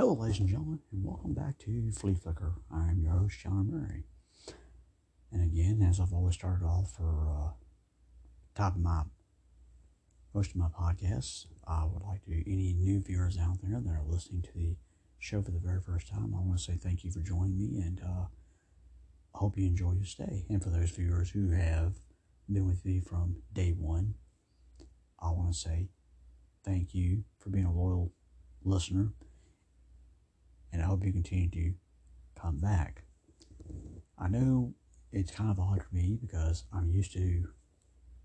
Hello, ladies and gentlemen, and welcome back to Flea Flicker. I am your host, John Omary. And again, as I've always started off for uh, top of my most of my podcasts, I would like to any new viewers out there that are listening to the show for the very first time. I want to say thank you for joining me, and uh, I hope you enjoy your stay. And for those viewers who have been with me from day one, I want to say thank you for being a loyal listener, and I hope you continue to come back. I know it's kind of odd for me because I'm used to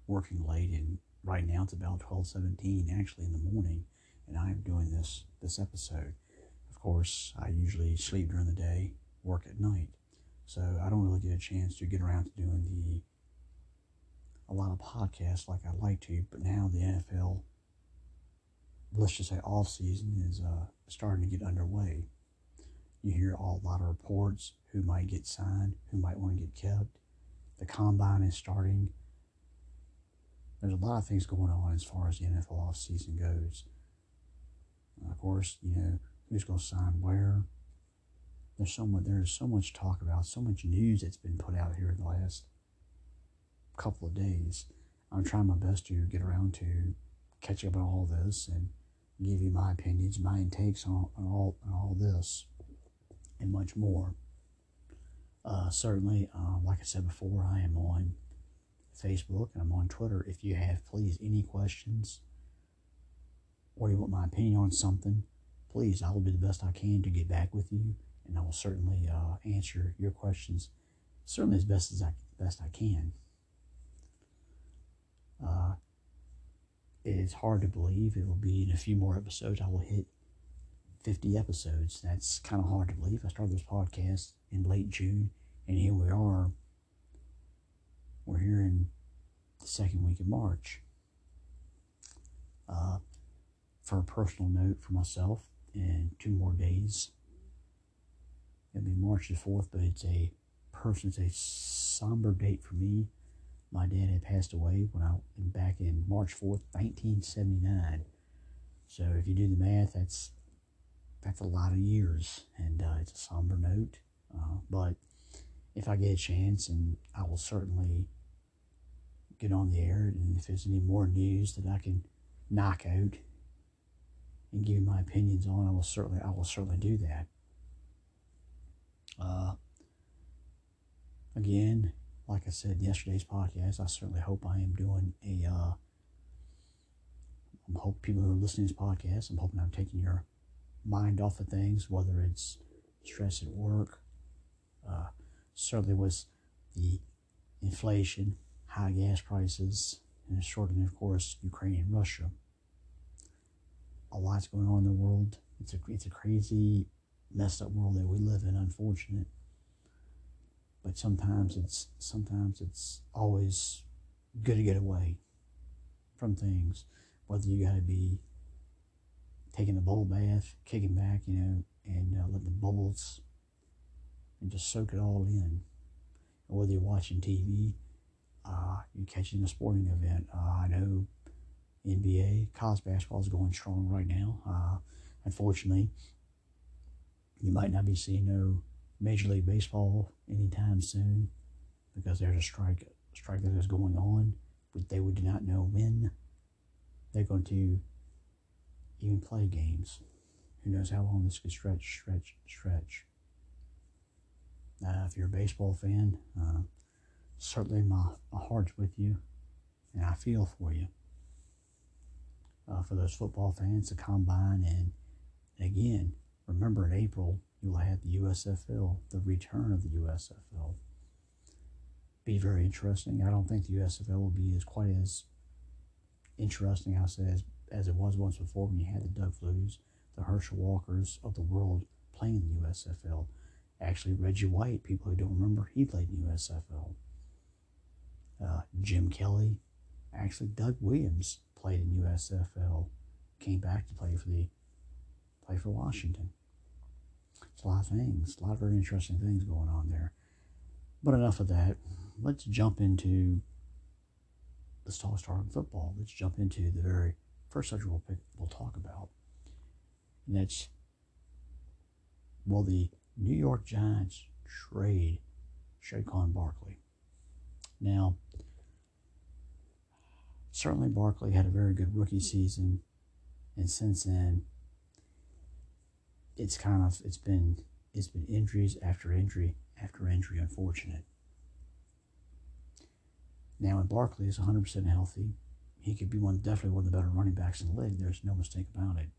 working late, and right now it's about twelve seventeen actually in the morning, and I'm doing this this episode. Of course, I usually sleep during the day, work at night, so I don't really get a chance to get around to doing the a lot of podcasts like I'd like to. But now the NFL let's just say off season is uh, starting to get underway. You hear all, a lot of reports who might get signed, who might want to get kept. The combine is starting. There's a lot of things going on as far as the NFL off season goes. And of course, you know who's going to sign where. There's so much. There's so much talk about, so much news that's been put out here in the last couple of days. I'm trying my best to get around to catch up on all this and give you my opinions, my intakes on, on all on all this, and much more. Uh, certainly, uh, like I said before, I am on Facebook and I'm on Twitter. If you have, please, any questions or you want my opinion on something, please, I will do the best I can to get back with you, and I will certainly uh, answer your questions, certainly as best as I best I can. Uh, it is hard to believe it will be in a few more episodes. I will hit 50 episodes. That's kind of hard to believe. I started this podcast in late June, and here we are. We're here in the second week of March. Uh, for a personal note for myself, in two more days, it'll be March the 4th, but it's a person, it's a somber date for me my dad had passed away when I back in March fourth, nineteen seventy nine. So if you do the math, that's that's a lot of years, and uh, it's a somber note. Uh, but if I get a chance, and I will certainly get on the air, and if there's any more news that I can knock out and give my opinions on, I will certainly I will certainly do that. Uh, again, like I said yesterday's podcast, I certainly hope I am doing a. Uh, I hope people who are listening to this podcast, I'm hoping I'm taking your mind off of things, whether it's stress at work, uh, certainly was the inflation, high gas prices, and shortly, of course, Ukraine and Russia. A lot's going on in the world. It's a it's a crazy, messed up world that we live in. Unfortunate but sometimes it's sometimes it's always good to get away from things whether you got to be taking a bubble bath kicking back you know and uh, letting the bubbles and just soak it all in. Or whether you're watching tv uh, you're catching a sporting event. Uh, i know nba college basketball is going strong right now. Uh, unfortunately you might not be seeing no Major League Baseball anytime soon because there's a strike strike that is going on, but they would not know when they're going to even play games. Who knows how long this could stretch, stretch, stretch. Uh, if you're a baseball fan, uh, certainly my, my heart's with you, and I feel for you. Uh, for those football fans, the combine, and again, remember in April, you'll have the USFL, the return of the USFL. Be very interesting. I don't think the USFL will be as quite as interesting, I say, as, as it was once before when you had the Doug Fluties, the Herschel Walkers of the world playing in the USFL. Actually, Reggie White, people who don't remember, he played in the USFL. Uh, Jim Kelly, actually Doug Williams played in USFL, came back to play for the play for Washington. It's a lot of things, a lot of very interesting things going on there. But enough of that. Let's jump into let's talk start football. Let's jump into the very first subject we'll, pick, we'll talk about, and that's Will the New York Giants trade Saquon Barkley? Now, certainly Barkley had a very good rookie season, and since then, it's kind of it's been it's been injuries after injury after injury, unfortunate. Now, when Barkley is 100% healthy, he could be one definitely one of the better running backs in the league. There's no mistake about it.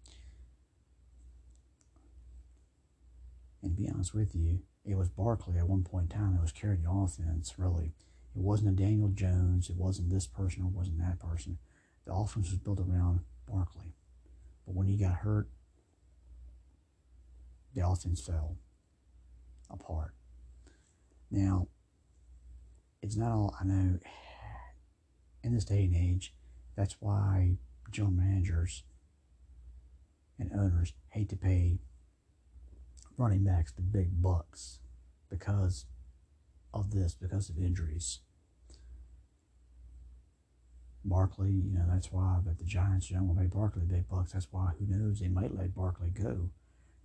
And to be honest with you, it was Barkley at one point in time that was carrying the offense, really. It wasn't a Daniel Jones, it wasn't this person, or wasn't that person. The offense was built around Barkley. But when he got hurt, the offense fell apart. Now, it's not all I know in this day and age, that's why general managers and owners hate to pay running backs the big bucks because of this, because of injuries. Barkley, you know, that's why, but the Giants don't want to pay Barkley big bucks. That's why, who knows, they might let Barkley go.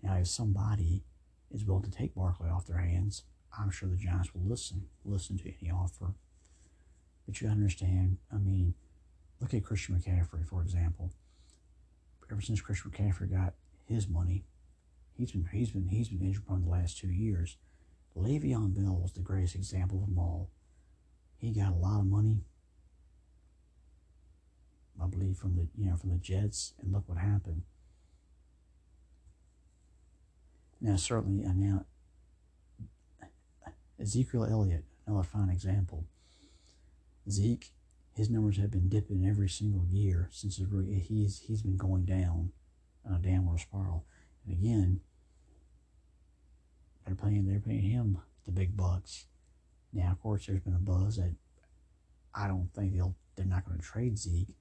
Now, if somebody is willing to take Barkley off their hands, I'm sure the Giants will listen, listen to any offer. But you understand, I mean, look at Christian McCaffrey, for example. Ever since Christian McCaffrey got his money, He's been he's been he's been injured prone the last two years. Le'Veon Bell was the greatest example of them all. He got a lot of money, I believe, from the you know from the Jets, and look what happened. Now, certainly, uh, now Ezekiel Elliott, another fine example. Zeke, his numbers have been dipping every single year since he's he's been going down on a downward spiral. And again, they're paying they're paying him the big bucks. Now, of course, there's been a buzz that I don't think they'll they're not going to trade Zeke,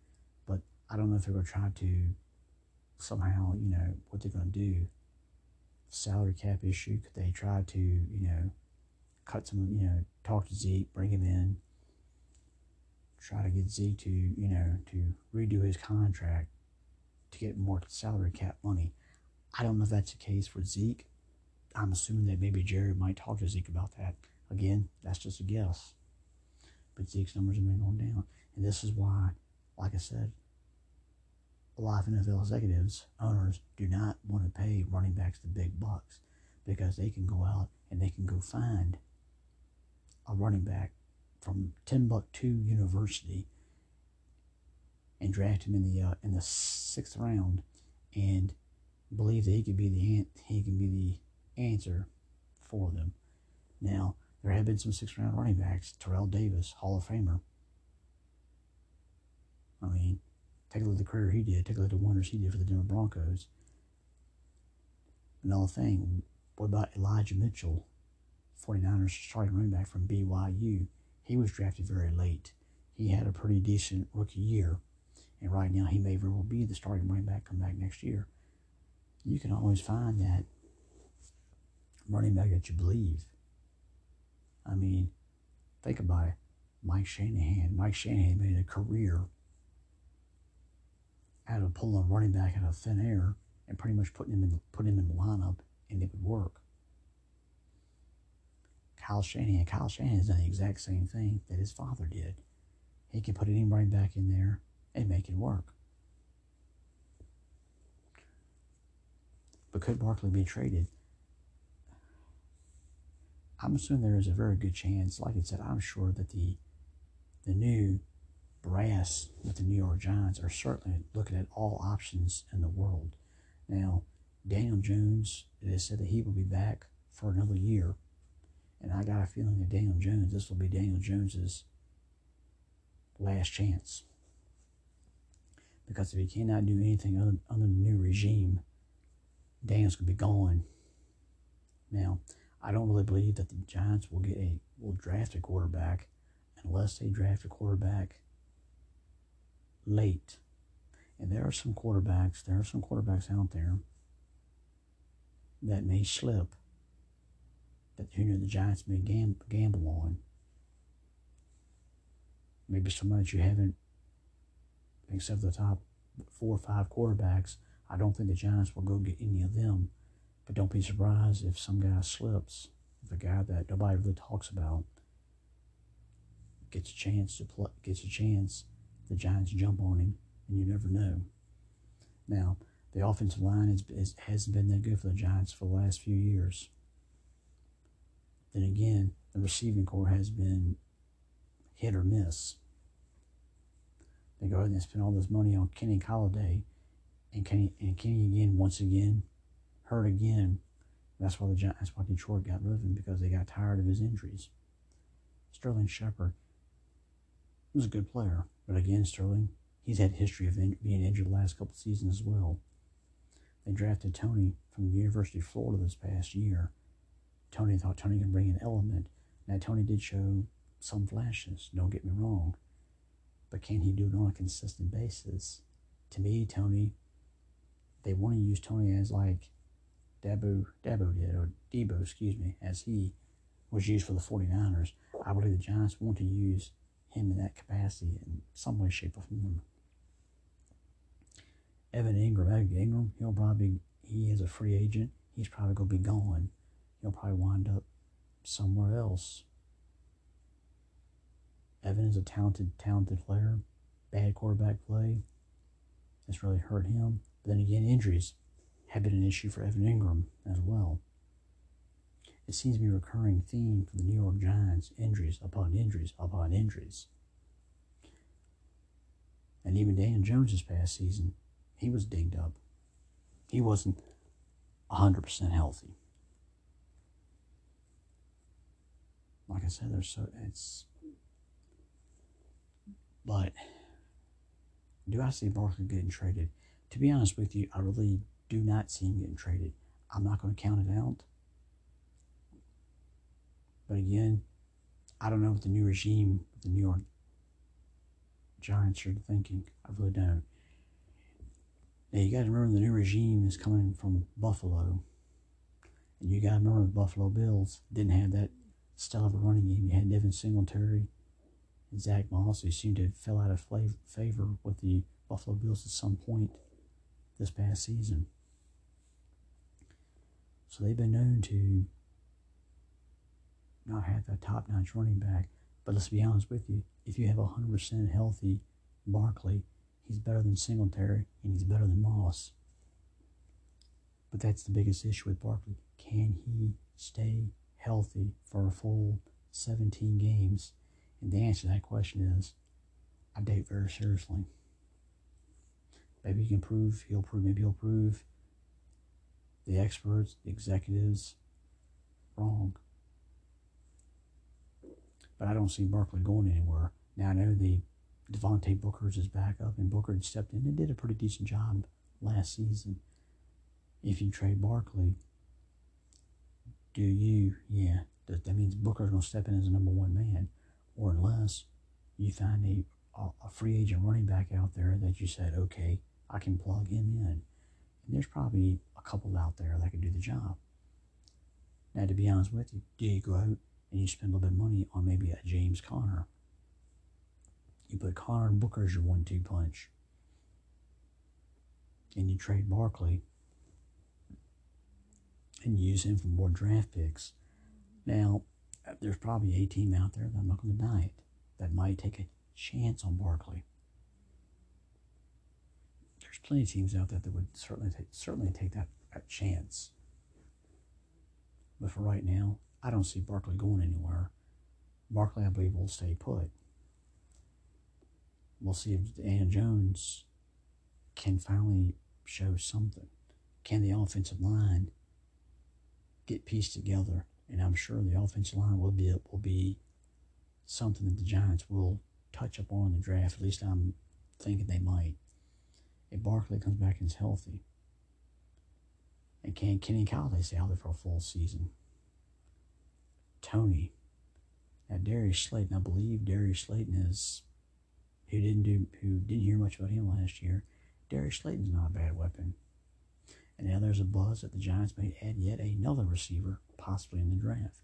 but I don't know if they're going to try to somehow you know what they're going to do. Salary cap issue? Could they try to you know cut some you know talk to Zeke, bring him in, try to get Zeke to you know to redo his contract to get more salary cap money. I don't know if that's the case for Zeke. I'm assuming that maybe Jerry might talk to Zeke about that. Again, that's just a guess. But Zeke's numbers have been going down. And this is why, like I said, a lot of NFL executives, owners, do not want to pay running backs the big bucks because they can go out and they can go find a running back from Timbuktu University and draft him in the uh, in the sixth round and believe that he could be the he can be the answer for them. Now, there have been some six round running backs. Terrell Davis, Hall of Famer. I mean, take a look at the career he did. Take a look at the wonders he did for the Denver Broncos. Another thing, what about Elijah Mitchell, 49ers starting running back from BYU? He was drafted very late. He had a pretty decent rookie year, and right now he may very well be the starting running back come back next year. You can always find that running back that you believe. I mean, think about it. Mike Shanahan. Mike Shanahan made a career out of pulling a running back out of thin air and pretty much putting him in putting him in the lineup and it would work. Kyle Shanahan. Kyle Shanahan has done the exact same thing that his father did. He can put any running back in there and make it work. But could Barkley be traded? I'm assuming there is a very good chance. Like I said, I'm sure that the the new brass with the New York Giants are certainly looking at all options in the world. Now, Daniel Jones, it is said that he will be back for another year. And I got a feeling that Daniel Jones, this will be Daniel Jones's last chance. Because if he cannot do anything under, the new regime, Daniel's going to be gone. Now, I don't really believe that the Giants will get a will draft a quarterback unless they draft a quarterback late. And there are some quarterbacks, there are some quarterbacks out there that may slip that you know the Giants may gam- gamble on. Maybe somebody that you haven't, except the top four or five quarterbacks. I don't think the Giants will go get any of them But don't be surprised if some guy slips, if a guy that nobody really talks about gets a chance to play, gets a chance, the Giants jump on him, and you never know. Now, the offensive line is, is, hasn't been that good for the Giants for the last few years. Then again, the receiving core has been hit or miss. They go ahead and spend all this money on Kenny Golladay, and Kenny and Kenny again, once again, hurt again. That's why the that's why Detroit got rid of him because they got tired of his injuries. Sterling Shepard was a good player, but again, Sterling, he's had history of in, being injured the last couple seasons as well. They drafted Toney from the University of Florida this past year. Toney thought Toney could bring an element. Now Toney did show some flashes. Don't get me wrong, but can he do it on a consistent basis? To me, Toney, they want to use Toney as like Dabo, Dabo did, or Deebo, excuse me, as he was used for the 49ers. I believe the Giants want to use him in that capacity in some way, shape, or form. Evan Engram, Evan Engram, he'll probably, he is a free agent. He's probably going to be gone. He'll probably wind up somewhere else. Evan is a talented, talented player. Bad quarterback play. has really hurt him. But then again, injuries have been an issue for Evan Engram as well. It seems to be a recurring theme for the New York Giants injuries upon injuries upon injuries. And even Daniel Jones this past season, he was dinged up. He wasn't 100% healthy. Like I said, there's so it's but do I see Barkley getting traded? To be honest with you, I really do not see him getting traded. I'm not going to count it out. But again, I don't know what the new regime the New York Giants are thinking. I really don't. Now you got to remember the new regime is coming from Buffalo, and you got to remember the Buffalo Bills didn't have that stellar of a running game. You had Devin Singletary and Zach Moss, who seemed to have fell out of favor with the Buffalo Bills at some point this past season. So they've been known to not have that top notch running back. But let's be honest with you, if you have a 100% healthy Barkley, he's better than Singletary and he's better than Moss. But that's the biggest issue with Barkley. Can he stay healthy for a full 17 games? And the answer to that question is I doubt very seriously. Maybe he can prove, he'll prove, maybe he'll prove the experts, the executives wrong. But I don't see Barkley going anywhere. Now I know the Devontae Booker's is back up, and Booker stepped in and did a pretty decent job last season. If you trade Barkley, do you? Yeah, that, that means Booker's going to step in as a number one man, or unless you find a, a free agent running back out there that you said, okay, I can plug him in. And there's probably a couple out there that can do the job. Now, to be honest with you, do you go out and you spend a little bit of money on maybe a James Conner. You put Conner and Booker as your one-two punch, and you trade Barkley and use him for more draft picks. Now, uh, there's probably a team out there that I'm not going to deny it that might take a chance on Barkley. There's plenty of teams out there that would certainly take, certainly take that, that chance. But for right now, I don't see Barkley going anywhere. Barkley, I believe, will stay put. We'll see if Daniel Jones can finally show something. Can the offensive line get pieced together? And I'm sure the offensive line will be will be something that the Giants will touch upon in the draft. At least I'm thinking they might. If Barkley comes back and is healthy, and can Kenny Golladay stay there for a full season? Toney. Now Darius Slayton, I believe Darius Slayton is who didn't do who didn't hear much about him last year. Darius Slayton's not a bad weapon. And now there's a buzz that the Giants may add yet another receiver, possibly in the draft.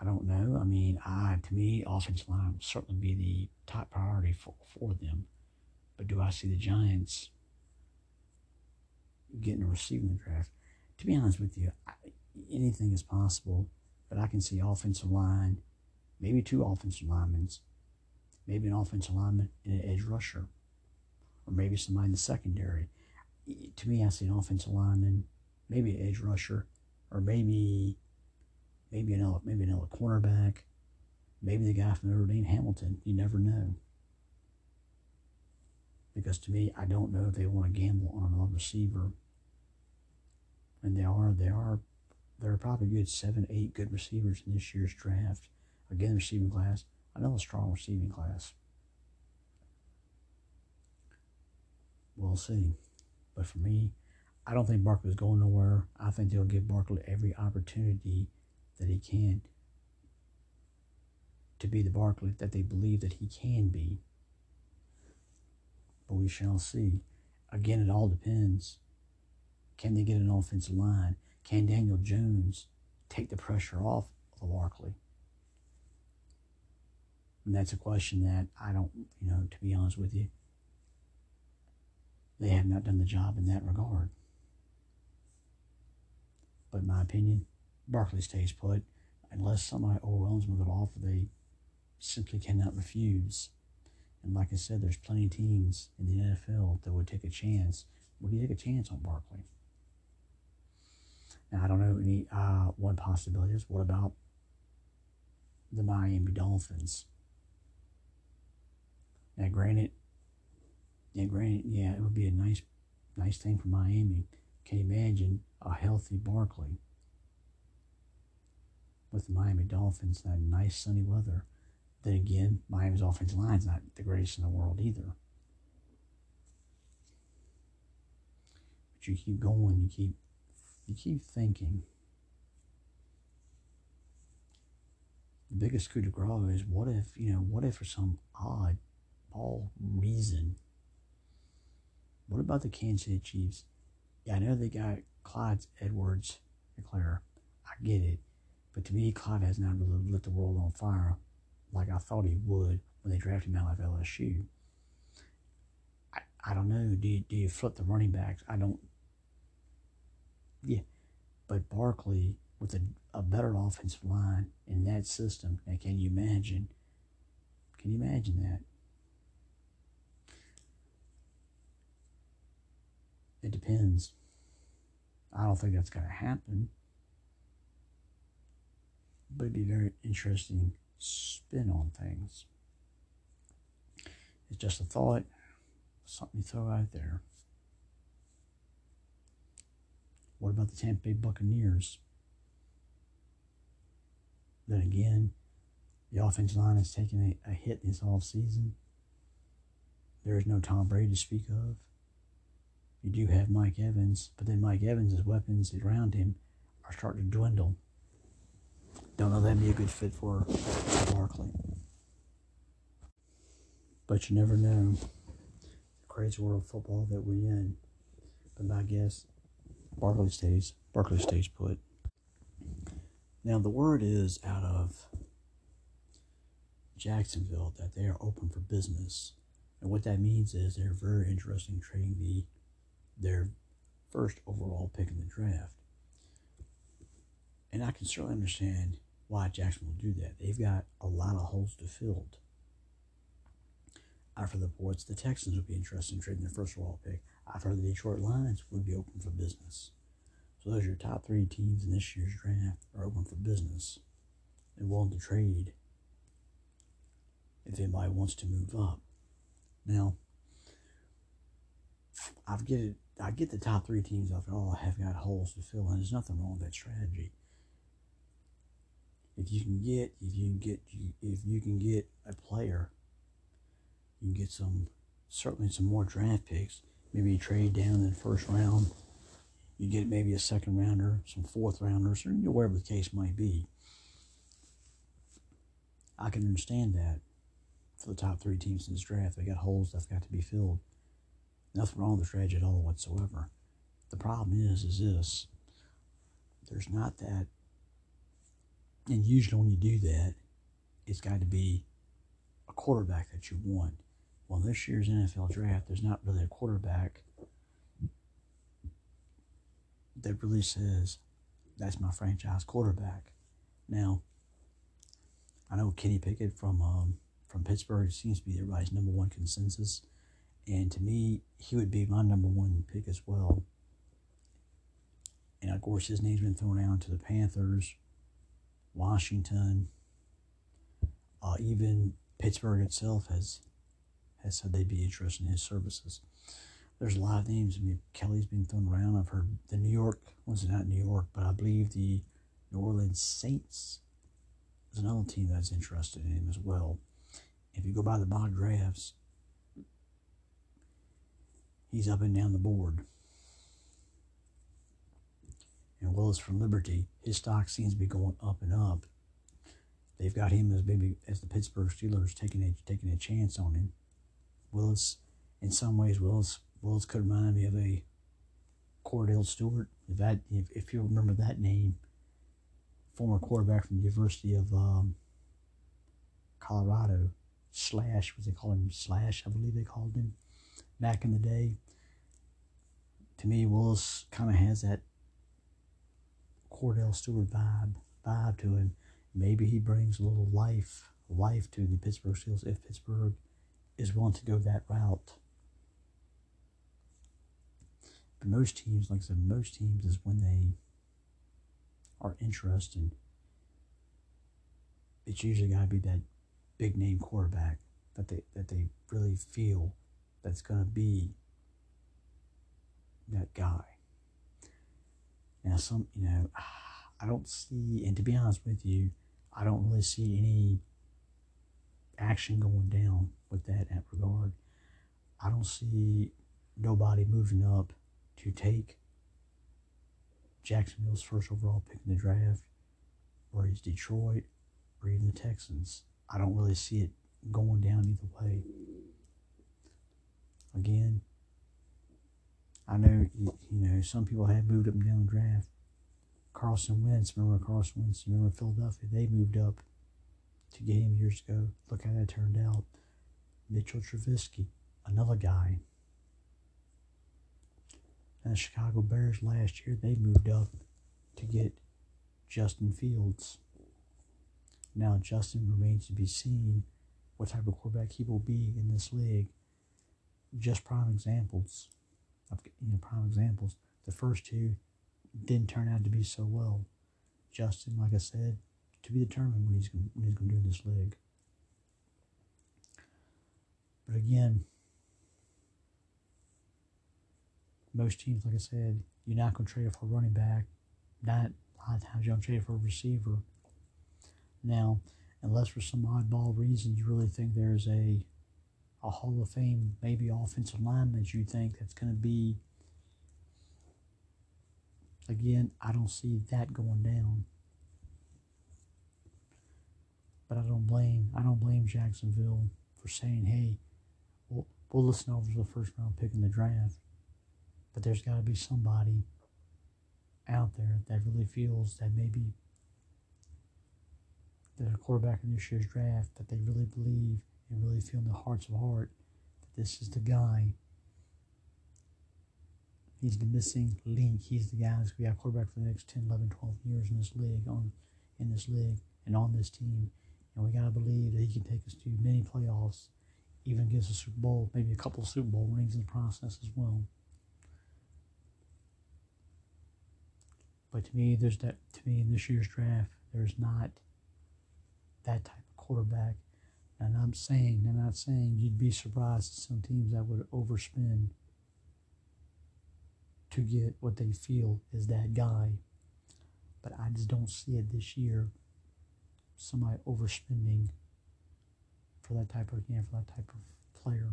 I don't know. I mean, I to me, offensive line will certainly be the top priority for, for them. But do I see the Giants getting a receiver in the draft. To be honest with you, I, anything is possible, but I can see offensive line, maybe two offensive linemen, maybe an offensive lineman and an edge rusher, or maybe somebody in the secondary. To me, I see an offensive lineman, maybe an edge rusher, or maybe maybe an another maybe another cornerback, maybe the guy from Notre Dame, Hamilton. You never know. Because to me, I don't know if they want to gamble on another receiver. And they are, they are, there are probably good seven, eight good receivers in this year's draft. Again, receiving class, another strong receiving class. We'll see. But for me, I don't think Barkley's going nowhere. I think they'll give Barkley every opportunity that he can to be the Barkley that they believe that he can be. But we shall see. Again, it all depends. Can they get an offensive line? Can Daniel Jones take the pressure off of Barkley? And that's a question that I don't, you know, to be honest with you, they have not done the job in that regard. But in my opinion, Barkley stays put unless somebody overwhelms them with an offer they simply cannot refuse. And like I said, there's plenty of teams in the NFL that would take a chance. Would you take a chance on Barkley? Now I don't know any. Uh, one possibility is what about the Miami Dolphins? Now, granted, yeah, granted, yeah, it would be a nice, nice thing for Miami. Can you imagine a healthy Barkley with the Miami Dolphins? That nice sunny weather. Then again, Miami's offensive line's not the greatest in the world either. But you keep going, you keep you keep thinking. The biggest coup de grace is what if, you know, what if for some odd ball reason? What about the Kansas City Chiefs? Yeah, I know they got Clyde Edwards Helaire. I get it. But to me, Clyde has not really lit the world on fire like I thought he would when they drafted him out of LSU. I, I don't know. Do you, do you flip the running backs? I don't. Yeah. But Barkley, with a, a better offensive line in that system, and can you imagine? Can you imagine that? It depends. I don't think that's going to happen. But it'd be very interesting spin on things. It's just a thought, something you throw out there. What about the Tampa Bay Buccaneers? Then again, the offensive line has taken a, a hit this off season. There is no Tom Brady to speak of. You do have Mike Evans, but then Mike Evans' weapons around him are starting to dwindle. Don't know that'd be a good fit for, Barkley. But you never know. The crazy world of football that we're in. But my guess, Barkley stays. Barkley stays put. Now the word is out of Jacksonville that they are open for business. And what that means is they're very interested in trading the their first overall pick in the draft. And I can certainly understand why Jackson will do that. They've got a lot of holes to fill. I've heard the reports the Texans would be interested in trading their first overall pick. I've heard the Detroit Lions would be open for business. So those are your top three teams in this year's draft are open for business and willing to trade if anybody wants to move up. Now, I've get it. I get the top three teams. I all oh, I have got holes to fill, and there's nothing wrong with that strategy if you can get if you can get if you can get a player, you can get some certainly some more draft picks. Maybe you trade down in the first round. You get maybe a second rounder, some fourth rounders, or whatever the case might be. I can understand that for the top three teams in this draft. They got holes that's got to be filled. Nothing wrong with the strategy at all whatsoever. The problem is, is this. There's not that and usually when you do that, it's got to be a quarterback that you want. Well, this year's NFL draft, there's not really a quarterback that really says that's my franchise quarterback. Now, I know Kenny Pickett from um, from Pittsburgh seems to be everybody's number one consensus, and to me, he would be my number one pick as well. And of course, his name's been thrown out to the Panthers, Washington, uh, even Pittsburgh itself has has said they'd be interested in his services. There's a lot of names. I mean, Kelly's been thrown around. I've heard the New York one's not New York, but I believe the New Orleans Saints is another team that's interested in him as well. If you go by the mock drafts, he's up and down the board. And Willis from Liberty, his stock seems to be going up and up. They've got him as maybe as the Pittsburgh Steelers taking a taking a chance on him. Willis, in some ways, Willis Willis could remind me of a Kordell Stewart. If that if, if you remember that name, former quarterback from the University of um, Colorado, Slash, what they call him? Slash, I believe they called him back in the day. To me, Willis kind of has that Kordell Stewart vibe vibe to him. Maybe he brings a little life life to the Pittsburgh Steelers if Pittsburgh is willing to go that route. But most teams, like I said, most teams is when they are interested. It's usually got to be that big name quarterback that they that they really feel that's going to be that guy. Now, some you know, I don't see, and to be honest with you, I don't really see any action going down with that at regard. I don't see nobody moving up to take Jacksonville's first overall pick in the draft, or he's Detroit, or even the Texans. I don't really see it going down either way. Again, I know you, know some people have moved up and down the draft. Carson Wentz, remember Carson Wentz? Remember Philadelphia? They moved up to get him years ago. Look how that turned out. Mitchell Trubisky, another guy. And the Chicago Bears last year, they moved up to get Justin Fields. Now, Justin remains to be seen what type of quarterback he will be in this league. Just prime examples. Of, you know, prime examples. The first two didn't turn out to be so well. Justin, like I said, to be determined when he's when he's going to do this league. But again, most teams, like I said, you're not going to trade for a running back. Not a lot of times you're going to trade for a receiver. Now, unless for some oddball reason you really think there's a a Hall of Fame, maybe offensive lineman you think that's going to be. Again, I don't see that going down. But I don't blame I don't blame Jacksonville for saying, "Hey, we'll, we'll listen over the first round pick in the draft." But there's got to be somebody out there that really feels that maybe that a quarterback in this year's draft that they really believe and really feel in the hearts of heart that this is the guy. He's the missing link. He's the guy that's going to be our quarterback for the next 10, 11, 12 years in this league, on in this league and on this team. And we got to believe that he can take us to many playoffs, even get us a Super Bowl, maybe a couple of Super Bowl rings in the process as well. But to me, there's that. To me, in this year's draft, there's not that type of quarterback. And I'm saying, I'm not saying you'd be surprised at some teams that would overspend to get what they feel is that guy. But I just don't see it this year. Somebody overspending for that type of yeah, for that type of player.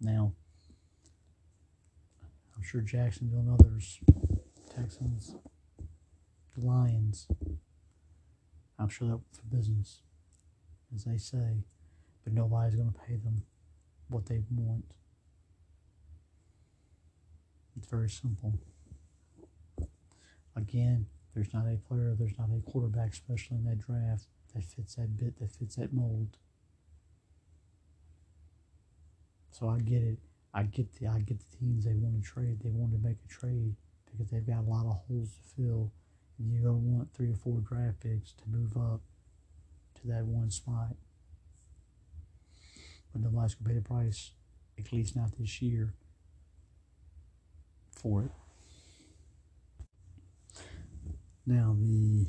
Now, I'm sure Jacksonville and others, Texans, the Lions, I'm sure they're for business, as they say, but nobody's going to pay them what they want. It's very simple. Again, there's not a player, there's not a quarterback, especially in that draft, that fits that bit, that fits that mold. So I get it. I get the I get the teams they want to trade. They want to make a trade because they've got a lot of holes to fill. And you're to want three or four draft picks to move up to that one spot. But nobody's going to pay the price, at least not this year, for it. Now, the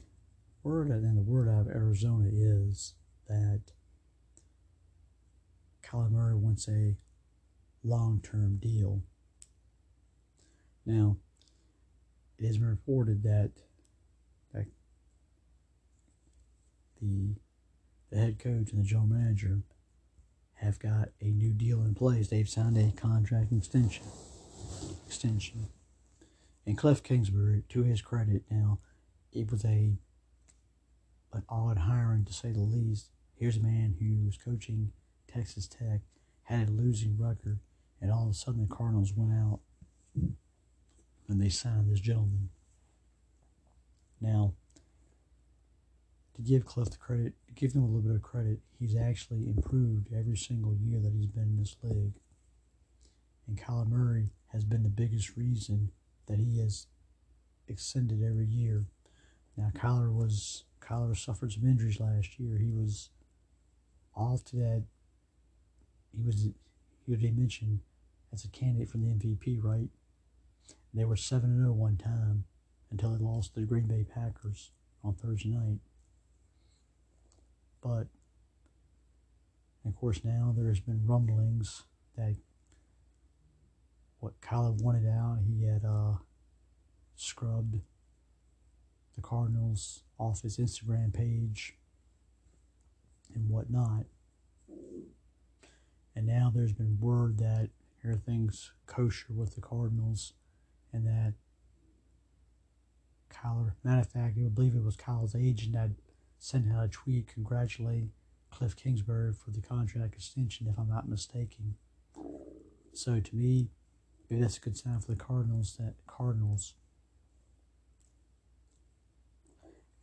word and the word out of Arizona is that Kyler Murray wants a long term deal. Now, it has been reported that, that the, the head coach and the general manager have got a new deal in place. They've signed a contract extension. Extension. And Cliff Kingsbury, to his credit, now it was a an odd hiring to say the least. Here's a man who was coaching Texas Tech, had a losing record, and all of a sudden the Cardinals went out and they signed this gentleman. Now, to give Cliff the credit, give him a little bit of credit, he's actually improved every single year that he's been in this league. And Kyler Murray has been the biggest reason that he has extended every year. Now, Kyler was Kyler suffered some injuries last year. He was off to that. He was he was mentioned as a candidate for the MVP, right? They were seven and zero oh one time until they lost to the Green Bay Packers on Thursday night. But of course now there has been rumblings that what Kyler wanted out, he had uh, scrubbed the Cardinals off his Instagram page and whatnot. And now there's been word that everything's kosher with the Cardinals and that Kyler, matter of fact, I believe it was Kyle's agent that sent out a tweet congratulating Cliff Kingsbury for the contract extension, if I'm not mistaken. So to me, maybe that's a good sign for the Cardinals that Cardinals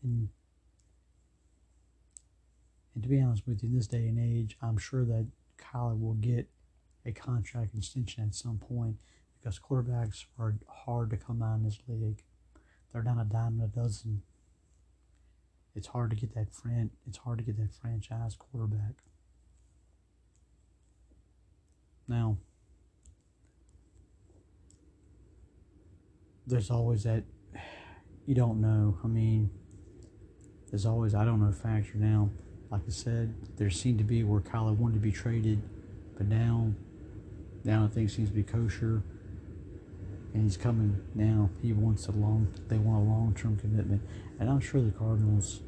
and and to be honest with you, in this day and age, I'm sure that Kyler will get a contract extension at some point because quarterbacks are hard to come by in this league. They're not a dime a dozen. It's hard to get that fran- It's hard to get that franchise quarterback. Now, there's always that you don't know. I mean, there's always I don't know factor now. Like I said, there seemed to be where Kyler wanted to be traded, but now, now things seems to be kosher, and he's coming now. He wants a long. They want a long term commitment, and I'm sure the Cardinals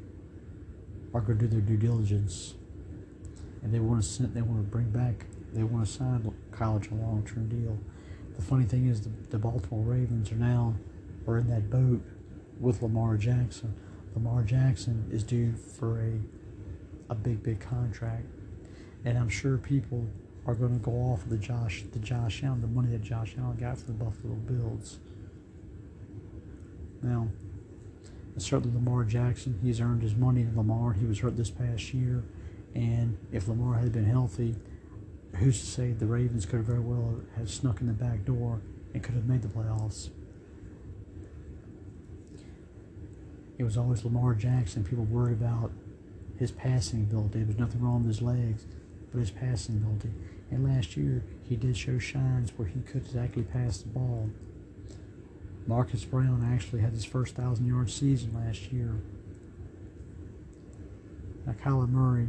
are going to do their due diligence, and they want to send. They want to bring back. They want to sign College a long term deal. The funny thing is, the, the Baltimore Ravens are now are in that boat with Lamar Jackson. Lamar Jackson is due for a a big, big contract. And I'm sure people are going to go off of the Josh, the Josh Allen, the money that Josh Allen got for the Buffalo Bills. Now, certainly Lamar Jackson, he's earned his money. Lamar, he was hurt this past year, and if Lamar had been healthy, who's to say the Ravens could have very well have snuck in the back door and could have made the playoffs? It was always Lamar Jackson. People worried about his passing ability. There's nothing wrong with his legs, but his passing ability. And last year, he did show shines where he could exactly pass the ball. Marquise Brown actually had his first thousand yard season last year. Now, Kyler Murray,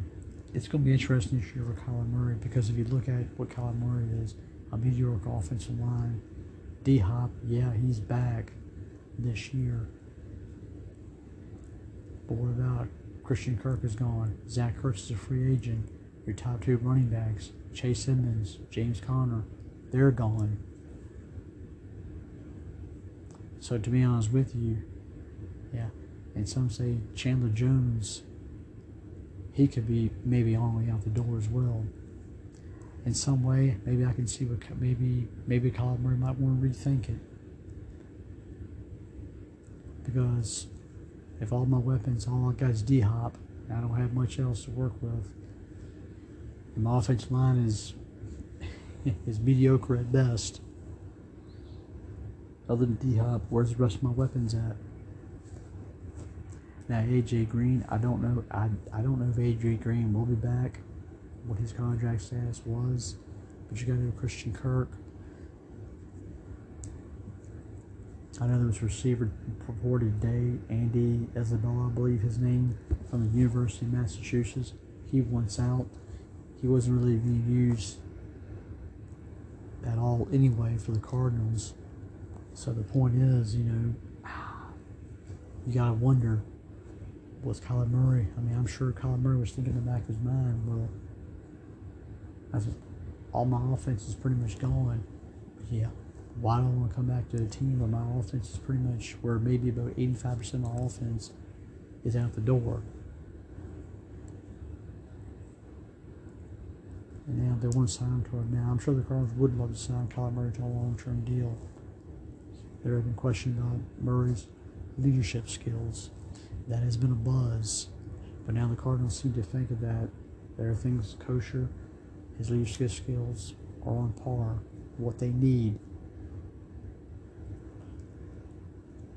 it's going to be interesting this year for Kyler Murray because if you look at what Kyler Murray is, a mediocre offensive line. D Hop, yeah, he's back this year. But what about Christian Kirk is gone. Zach Ertz is a free agent. Your top two running backs, Chase Edmonds, James Conner, they're gone. So to be honest with you, yeah, and some say Chandler Jones, he could be maybe on the way out the door as well. In some way, maybe I can see what maybe maybe Kyler Murray might want to rethink it because if all my weapons, all I got is D Hop, I don't have much else to work with. And my offensive line is is mediocre at best. Other than D Hop, where's the rest of my weapons at? Now AJ Green, I don't know. I I don't know if AJ Green will be back. What his contract status was, but you got to Christian Kirk. I know there was a receiver purported today, Andy Isabella, I believe his name, from the University of Massachusetts. He wants out. He wasn't really being used at all anyway for the Cardinals. So the point is, you know, you gotta wonder, was Kyler Murray? I mean, I'm sure Kyler Murray was thinking in the back of his mind, well, as all my offense is pretty much gone. Yeah, why don't I want to come back to a team where my offense is pretty much where maybe about 85% of my offense is out the door? And now they want to sign him to it now. I'm sure the Cardinals would love to sign Kyler Murray to a long term deal. There have been questions on Murray's leadership skills. That has been a buzz. But now the Cardinals seem to think that. things kosher. His leadership skills are on par, what they need.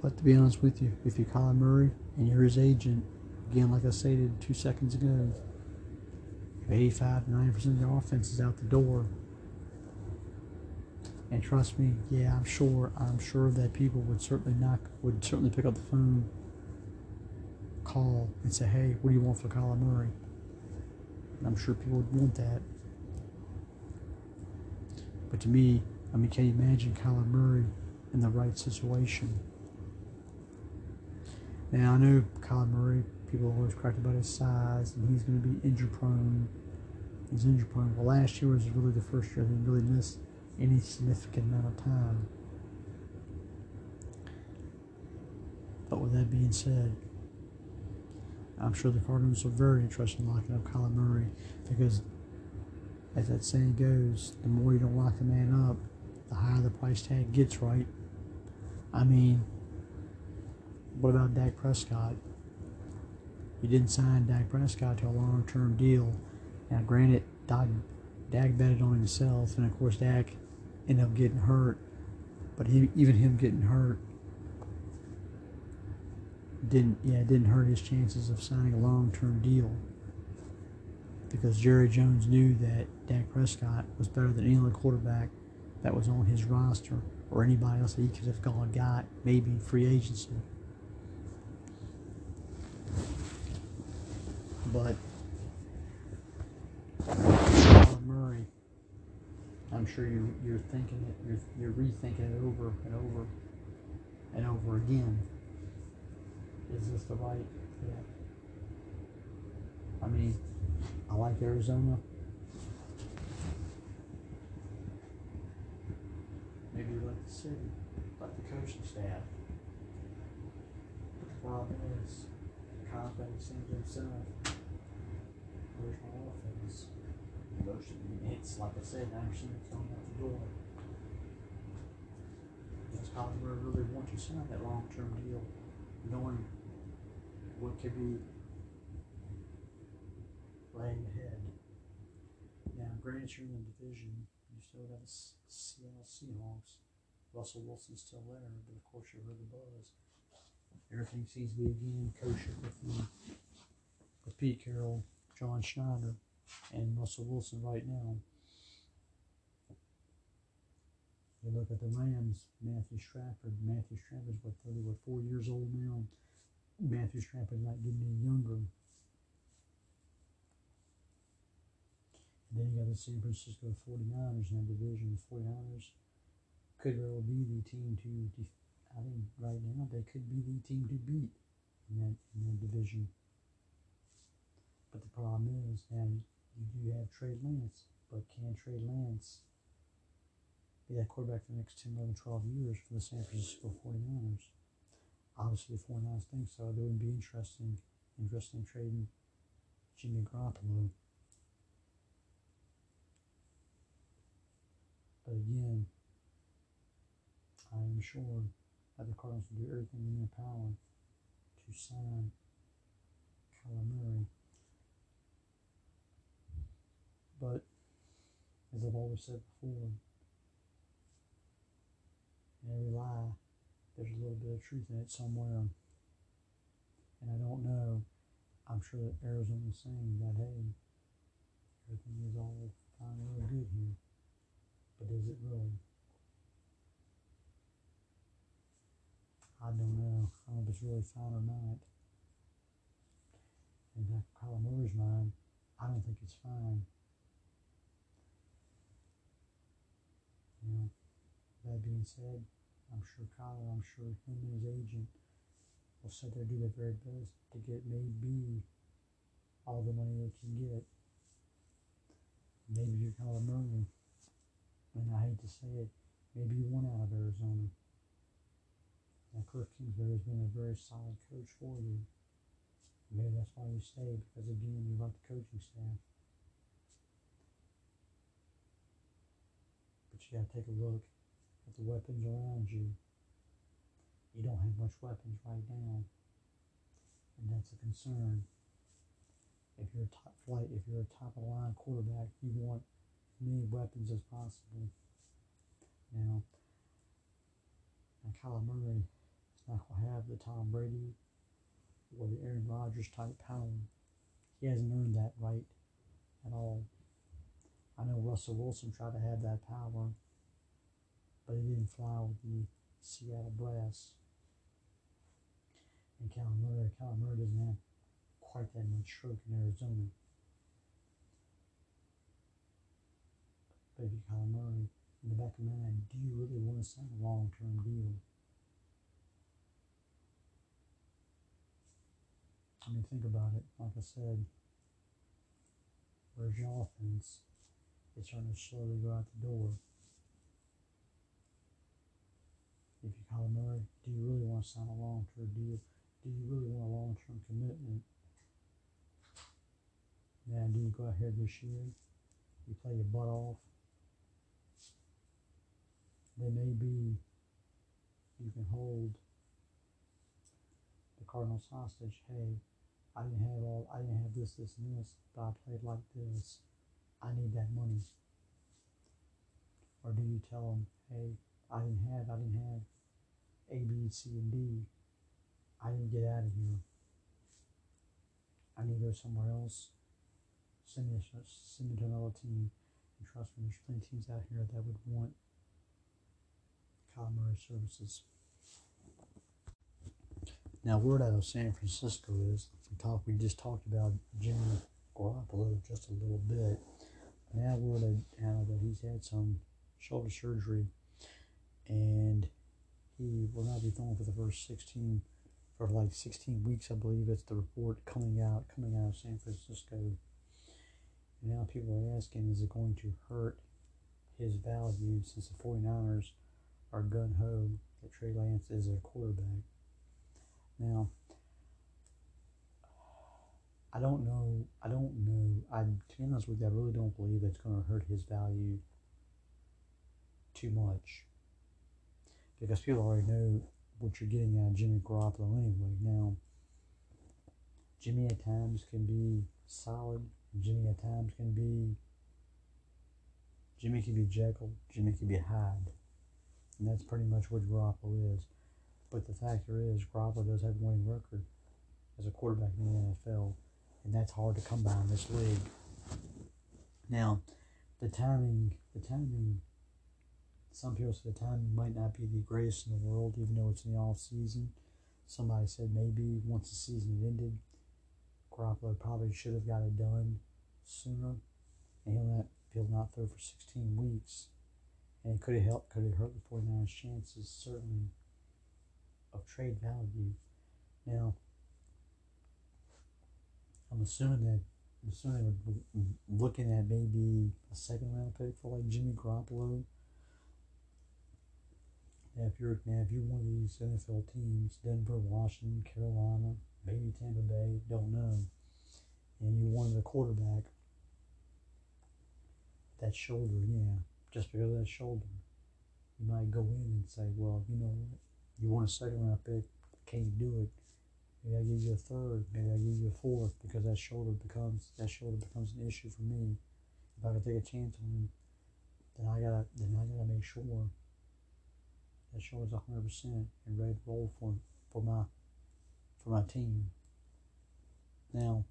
But to be honest with you, if you're Kyler Murray and you're his agent, again, like I stated two seconds ago, if 85 to 90% of your offense is out the door, and trust me, yeah, I'm sure, I'm sure that people would certainly not, would certainly pick up the phone, call, and say, hey, what do you want for Kyler Murray? And I'm sure people would want that. But to me, I mean, can you imagine Kyler Murray in the right situation? Now, I know Kyler Murray, people always cracked about his size, and he's going to be injury prone. He's injury prone. Well, last year was really the first year he really missed any significant amount of time. But with that being said, I'm sure the Cardinals are very interested in locking up Kyler Murray because, as that saying goes, the more you don't lock the man up, the higher the price tag gets, right? I mean, what about Dak Prescott? You didn't sign Dak Prescott to a long term deal. Now, granted, Dak, Dak betted on himself, and of course, Dak ended up getting hurt. But he, even him getting hurt didn't, yeah, didn't hurt his chances of signing a long term deal. Because Jerry Jones knew that Dak Prescott was better than any other quarterback that was on his roster or anybody else that he could have gone got, maybe free agency. But I'm sure you, you're thinking it, you're, you're rethinking it over and over and over again. Is this the right? Yeah. I mean, I like Arizona. Maybe like the city, like the coaching staff. But the problem is, saying to himself, where's? It's like I said, 90% it's going out the door. Does Kyler Murray really want to sign that long term deal, knowing what could be laying ahead? Now, granted, you're in the division, you still got the Seattle Seahawks. Russell Wilson's still there, but of course, you heard the buzz. Everything seems to be again kosher with the, with Pete Carroll, John Schneider, and Russell Wilson right now. You look at the Rams, Matthew Stafford. Matthew Stafford's what thirty, what four years old now. Matthew Stafford's not getting any younger. And then you got the San Francisco 49ers in that division. The 49ers could well be the team to I think right now they could be the team to beat in that in that division. But the problem is now you do have Trey Lance, but can Trey Lance be that quarterback for the next 10, 11, 12 years for the San Francisco 49ers? Obviously, the 49ers think so. They would be interesting, interested in trading Jimmy Garoppolo. But again, I am sure that the Cardinals will do everything in their power to sign Kyler Murray. But as I've always said before, in every lie, there's a little bit of truth in it somewhere. And I don't know. I'm sure that Arizona's saying that, hey, everything is all fine and good here. But is it really? I don't know. I don't know if it's really fine or not. In that Kyler mind, I don't think it's fine. You know, that being said, I'm sure Kyler, I'm sure him and his agent will sit there do their very best to get maybe all the money they can get. Maybe you're Kyler Murray, and I hate to say it, maybe you want out of Arizona. Now, Cliff Kingsbury has been a very solid coach for you. Maybe that's why you stay, because again, you like the coaching staff. But you gotta take a look at the weapons around you. You don't have much weapons right now. And that's a concern. If you're a top flight, if you're a top of the line quarterback, you want as many weapons as possible. Now, now Kyler Murray not going to have the Tom Brady or the Aaron Rodgers type power. He hasn't earned that right at all. I know Russell Wilson tried to have that power, but it didn't fly with the Seattle Brass. And Kyler Murray, doesn't have quite that much stroke in Arizona. But if you Kyler Murray, in the back of my mind, do you really want to sign a long term deal? I mean, think about it. Like I said, where's your offense? It's starting to slowly go out the door. If you Do you really want to sign a long term deal? Do you really want a long term commitment? Now, do you go ahead this year? You play your butt off. Then maybe you can hold the Cardinals hostage. Hey, I didn't have all, I didn't have this, this, and this, but I played like this. I need that money. Or do you tell them, hey, I didn't have, I didn't have A, B, C, and D. I need to get out of here. I need to go somewhere else. Send me, send me to another team. And trust me, there's plenty of teams out here that would want Kyler Murray services. Now, word out of San Francisco is we. We just talked about Jimmy Garoppolo just a little bit. Now, word out that he's had some shoulder surgery, and he will not be throwing for the first sixteen for like sixteen weeks, I believe. It's the report coming out coming out of San Francisco. And now people are asking, is it going to hurt his value since the 49ers are gun ho that Trey Lance is their quarterback? Now, I don't know. I don't know. I, to be honest with you, I really don't believe it's going to hurt his value too much because people already know what you're getting out of Jimmy Garoppolo anyway. Now, Jimmy at times can be solid. Jimmy at times can be. Jimmy can be Jekyll. Jimmy can be Hyde. And that's pretty much what Garoppolo is. But the factor is, Garoppolo does have a winning record as a quarterback in the NFL, and that's hard to come by in this league. Now, the timing, the timing, some people say the timing might not be the greatest in the world, even though it's in the off season. Somebody said maybe once the season ended, Garoppolo probably should have got it done sooner, and he'll not, he'll not throw for 16 weeks. And it could have helped, could have hurt the 49ers' chances, certainly of trade value. Now, I'm assuming that I'm assuming we're mm, mm, looking at maybe a second round pick for like Jimmy Garoppolo. Now, if you're now if you're one of these NFL teams, Denver, Washington, Carolina, maybe Tampa Bay, don't know, and you wanted a quarterback, that shoulder, yeah, just because of that shoulder, you might go in and say, well, you know what, you want a second round pick, can't do it? Maybe I give you a third, maybe I give you a fourth because that shoulder becomes that shoulder becomes an issue for me. If I can take a chance on him, then I gotta then I gotta make sure that shows 100% and ready to roll for, for my for my team. Now,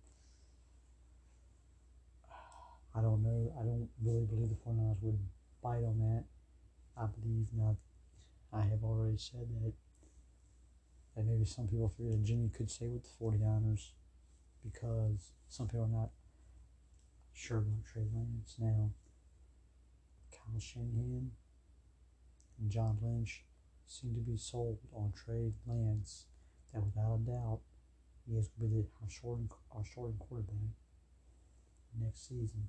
I don't know. I don't really believe the 49ers would bite on that. I believe now, I have already said that, that maybe some people fear that Jimmy could stay with the 49ers because some people are not sure about Trey Lance. Now, Kyle Shanahan and John Lynch seem to be sold on Trey Lance that without a doubt he is going to be the, our starting, our starting quarterback next season.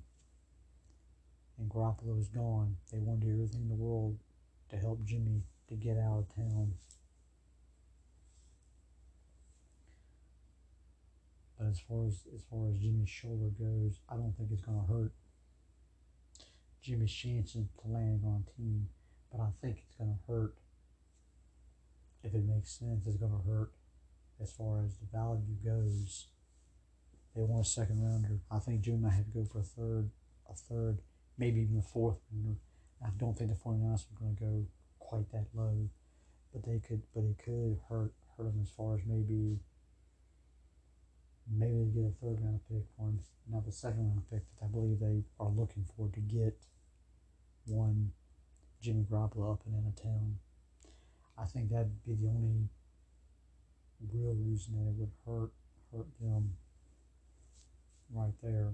And Garoppolo is gone. They want to do everything in the world to help Jimmy to get out of town. But as far as as far as Jimmy's shoulder goes, I don't think it's going to hurt Jimmy's chances to landing on team. But I think it's going to hurt. If it makes sense, it's going to hurt as far as the value goes. They want a second rounder. I think Jimmy might have to go for a third, a third, maybe even a fourth rounder. I don't think the 49ers are going to go quite that low, but they could, but it could hurt hurt them as far as maybe maybe they get a third round pick for him, not the second round pick that I believe they are looking for to get one Jimmy Garoppolo up and in a town. I think that'd be the only real reason that it would hurt hurt them right there.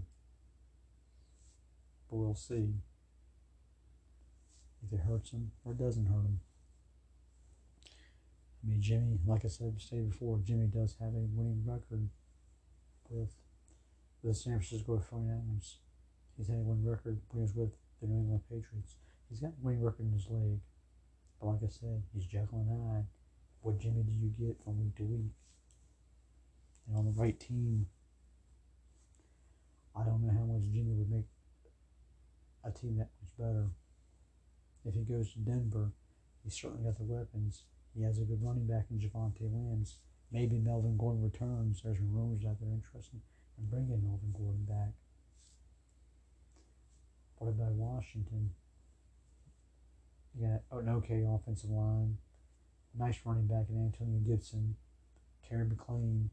But we'll see if it hurts them or doesn't hurt them. I mean, Jimmy, like I said, stated before, Jimmy does have a winning record with the San Francisco 49ers. He's had a winning record when he was with the New England Patriots. He's got a winning record in his leg. But like I said, he's Jekyll and Hyde. What Jimmy do you get from week to week? And on the right team, I don't know how much Jimmy would make a team that much better. If he goes to Denver, he's certainly got the weapons. He has a good running back in Javonte Williams. Maybe Melvin Gordon returns. There's some rumors that they're interested in bringing Melvin Gordon back. What about Washington? You oh, got an okay offensive line, nice running back in Antonio Gibson, Terry McLaurin,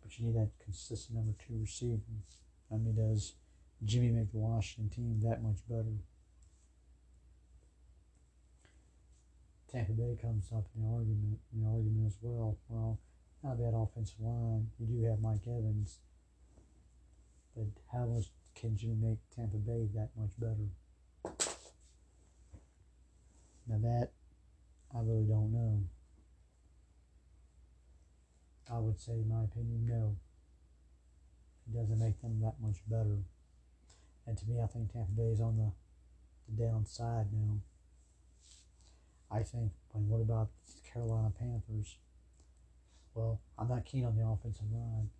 but you need that consistent number two receiver. I mean, does Jimmy make the Washington team that much better? Tampa Bay comes up in the argument, in the argument as well. Well, not that offensive line. You do have Mike Evans, but how much can you make Tampa Bay that much better? Now that I really don't know. I would say, in my opinion, no. It doesn't make them that much better. And to me, I think Tampa Bay is on the, the downside now. I think, when what about the Carolina Panthers? Well, I'm not keen on the offensive line,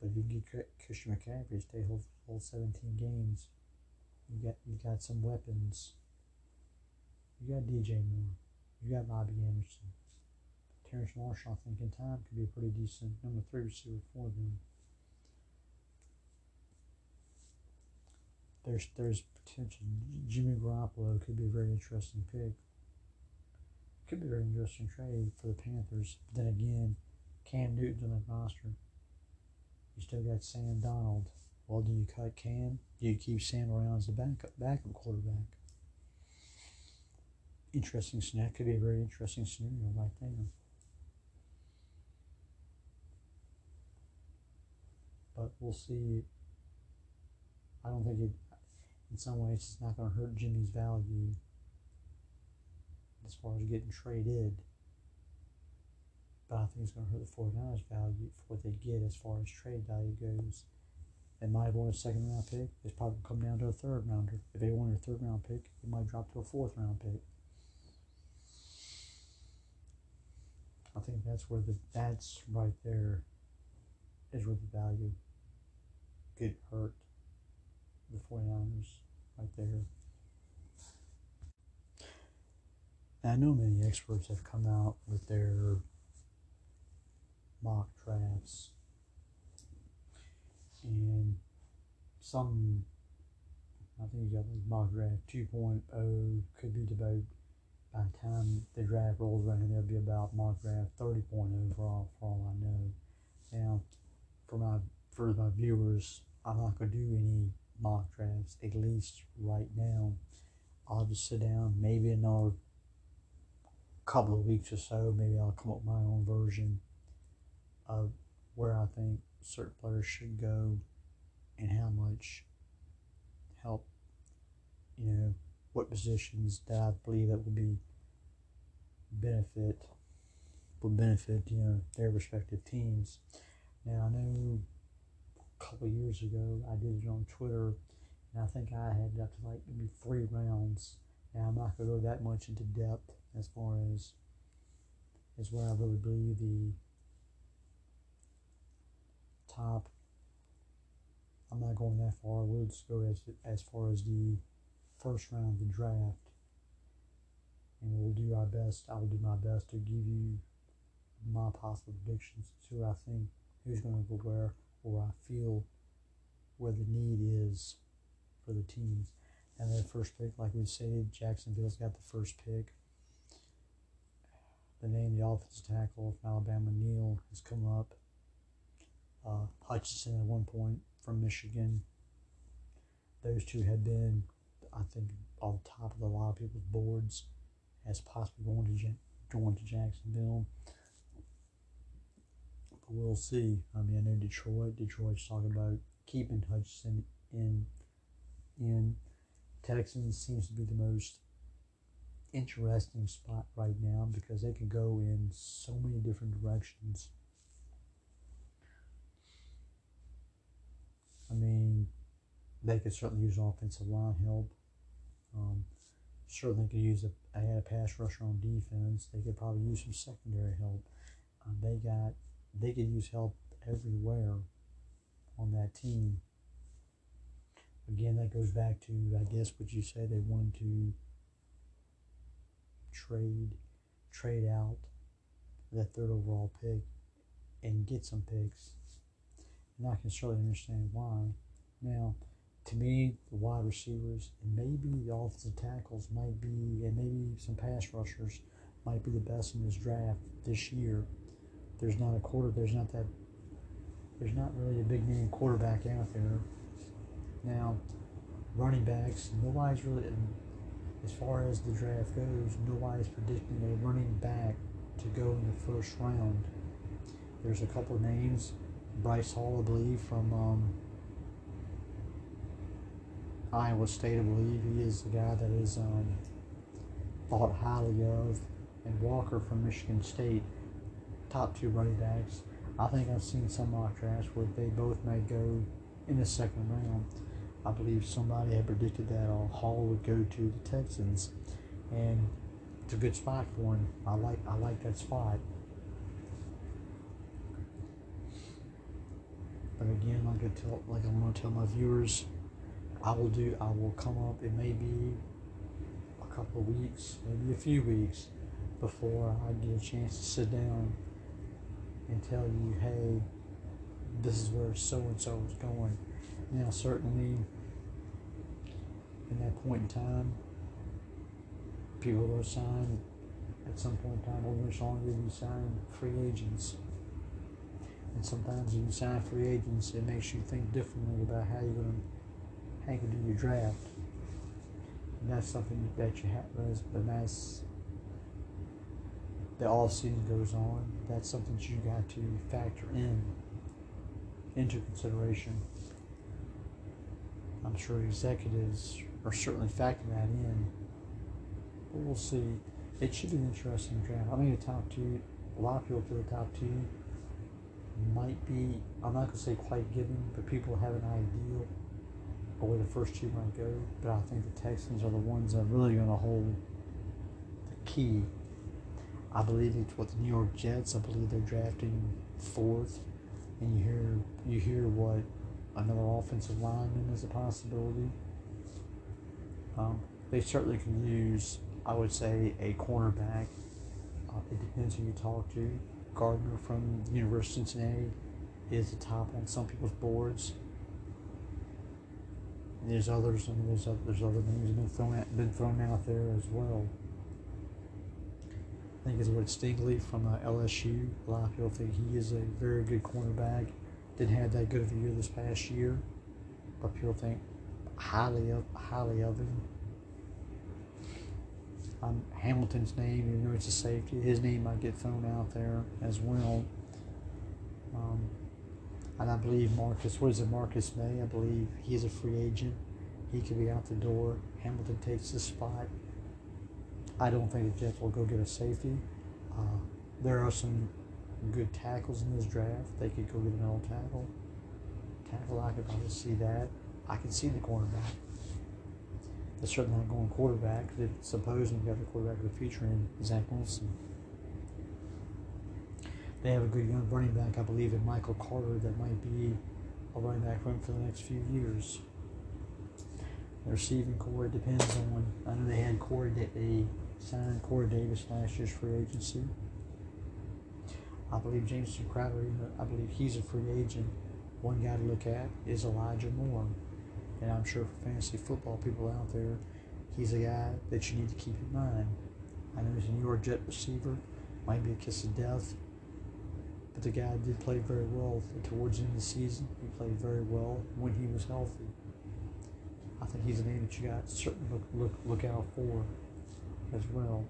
but if you get Christian McCaffrey to stay whole, whole 17 games, you got you got some weapons. You got DJ Moore, you got Robby Anderson, Terrace Marshall. I think in time could be a pretty decent number three receiver for them. There's there's potential. Jimmy Garoppolo could be a very interesting pick could be a very interesting trade for the Panthers. But then again, Cam Newton's on the roster. You still got Sam Darnold. Well, do you cut Cam? Do you keep Sam around as a backup, backup quarterback? Interesting scenario. Could be a very interesting scenario right there. But we'll see. I don't think it, in some ways, it's not going to hurt Jimmy's value as far as getting traded. But I think it's going to hurt the 49ers value for what they get as far as trade value goes. They might have wanted a second round pick. It's probably come down to a third rounder. If they wanted a third round pick, it might drop to a fourth round pick. I think that's where the that's right there is where the value could hurt the 49ers right there. Now, I know many experts have come out with their mock drafts, and some, I think you got like mock draft 2.0 could be about by the time the draft rolls around, there'll be about mock draft 30.0 for all, for all I know. Now, for my for my viewers, I'm not gonna do any mock drafts at least right now. I'll just sit down, maybe another couple of weeks or so. Maybe I'll come up with my own version of where I think certain players should go and how much help, you know, what positions that I believe that will be benefit will benefit, you know, their respective teams. Now I know a couple years ago I did it on Twitter and I think I had up to like maybe three rounds. Now I'm not gonna go that much into depth as far as as what I really believe the top. I'm not going that far. We'll just go as as far as the first round of the draft, and we'll do our best. I will do my best to give you my possible predictions to who I think who's going to go where, or I feel where the need is for the teams. And the first pick, like we said, Jacksonville's got the first pick. The name, the offensive tackle from Alabama, Neal, has come up. Uh, Hutchinson at one point from Michigan. Those two had been, I think, on top of a lot of people's boards as possibly going to going to Jacksonville. But we'll see. I mean, I know Detroit. Detroit's talking about keeping Hutchinson in. In Texans seems to be the most interesting spot right now because they can go in so many different directions. I mean, they could certainly use offensive line help. Um, certainly could use a, add a pass rusher on defense. They could probably use some secondary help. Um, they got they could use help everywhere on that team. Again, that goes back to I guess what you said they wanted to trade trade out that third overall pick and get some picks. And I can certainly understand why. Now, to me, the wide receivers and maybe the offensive tackles might be, and maybe some pass rushers might be the best in this draft this year. There's not a quarter. There's not that. There's not really a big name quarterback out there. Now, running backs. Nobody's really, as far as the draft goes, nobody's predicting a running back to go in the first round. There's a couple names. Breece Hall, I believe, from um, Iowa State, I believe. He is the guy that is um, thought highly of. And Walker from Michigan State, top two running backs. I think I've seen some mock drafts where they both may go in the second round. I believe somebody had predicted that uh, Hall would go to the Texans, and it's a good spot for him. I like I like that spot. But again, like I tell, like I'm gonna tell my viewers, I will do. I will come up. It may be a couple of weeks, maybe a few weeks, before I get a chance to sit down and tell you, hey, this is where so and so is going. Now, certainly, in that point in time, people will sign at some point in time. Over much longer you sign free agents, and sometimes when you sign free agents, it makes you think differently about how you're going to you do your draft. And that's something that you have, but that's the off season goes on. That's something that you got to factor in into consideration. I'm sure executives are certainly factoring that in. But we'll see. It should be an interesting draft. I mean, the top two, a lot of people feel the top two might be, I'm not going to say quite given, but people have an idea of where the first two might go. But I think the Texans are the ones that are really going to hold the key. I believe it's what the New York Jets, I believe they're drafting fourth. And you hear you hear what another offensive lineman is a possibility. Um, they certainly can use, I would say, a cornerback. Uh, it depends who you talk to. Gardner from the University of Cincinnati is the top on some people's boards. There's others, I mean, there's other, there's other names have been thrown out, been thrown out there as well. I think it's what Stingley from uh, LSU. A lot of people think he is a very good cornerback. Didn't have that good of a year this past year, but people think highly of highly of him. Um, Hamilton's name, even though it's a safety, his name might get thrown out there as well. Um, and I believe Marcus, what is it, Marcus Maye? I believe he's a free agent. He could be out the door. Hamilton takes his spot. I don't think the Jets will go get a safety. Uh, there are some good tackles in this draft. They could go get an old tackle. Tackle, I could probably see that. I can see the cornerback. They're certainly not going quarterback. They supposedly got the quarterback of the future in Zach Wilson. They have a good young running back, I believe, in Michael Carter that might be a running back them for the next few years. The receiving corps depends on. I know they had Corey. They signed Corey Davis last year's free agency. I believe Jamison Crowder. I believe he's a free agent. One guy to look at is Elijah Moore, and I'm sure for fantasy football people out there, he's a guy that you need to keep in mind. I know he's a New York Jet receiver, might be a kiss of death, but the guy did play very well towards the end of the season. He played very well when he was healthy. I think he's a name that you got to certainly look, look, look out for as well.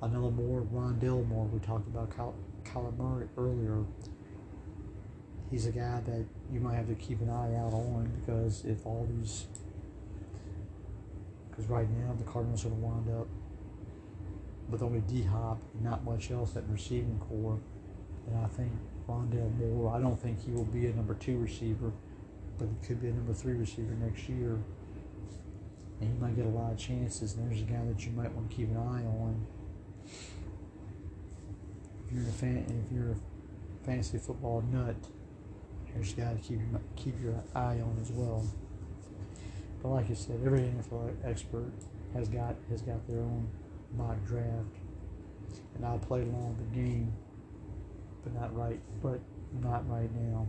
Another more, Ron Moore. We talked about Kyle, Kyler Murray earlier. He's a guy that you might have to keep an eye out on because if all these, because right now the Cardinals are going to wind up with only D Hop and not much else at receiving corps. And I think Rondale Moore, I don't think he will be a number two receiver, but he could be a number three receiver next year and he might get a lot of chances. And there's a guy that you might want to keep an eye on. If you're a fan, if you're a fantasy football nut, there's a guy to keep keep your eye on as well. But like I said, every NFL expert has got has got their own mock draft, and I'll play along the game, but not right, but not right now.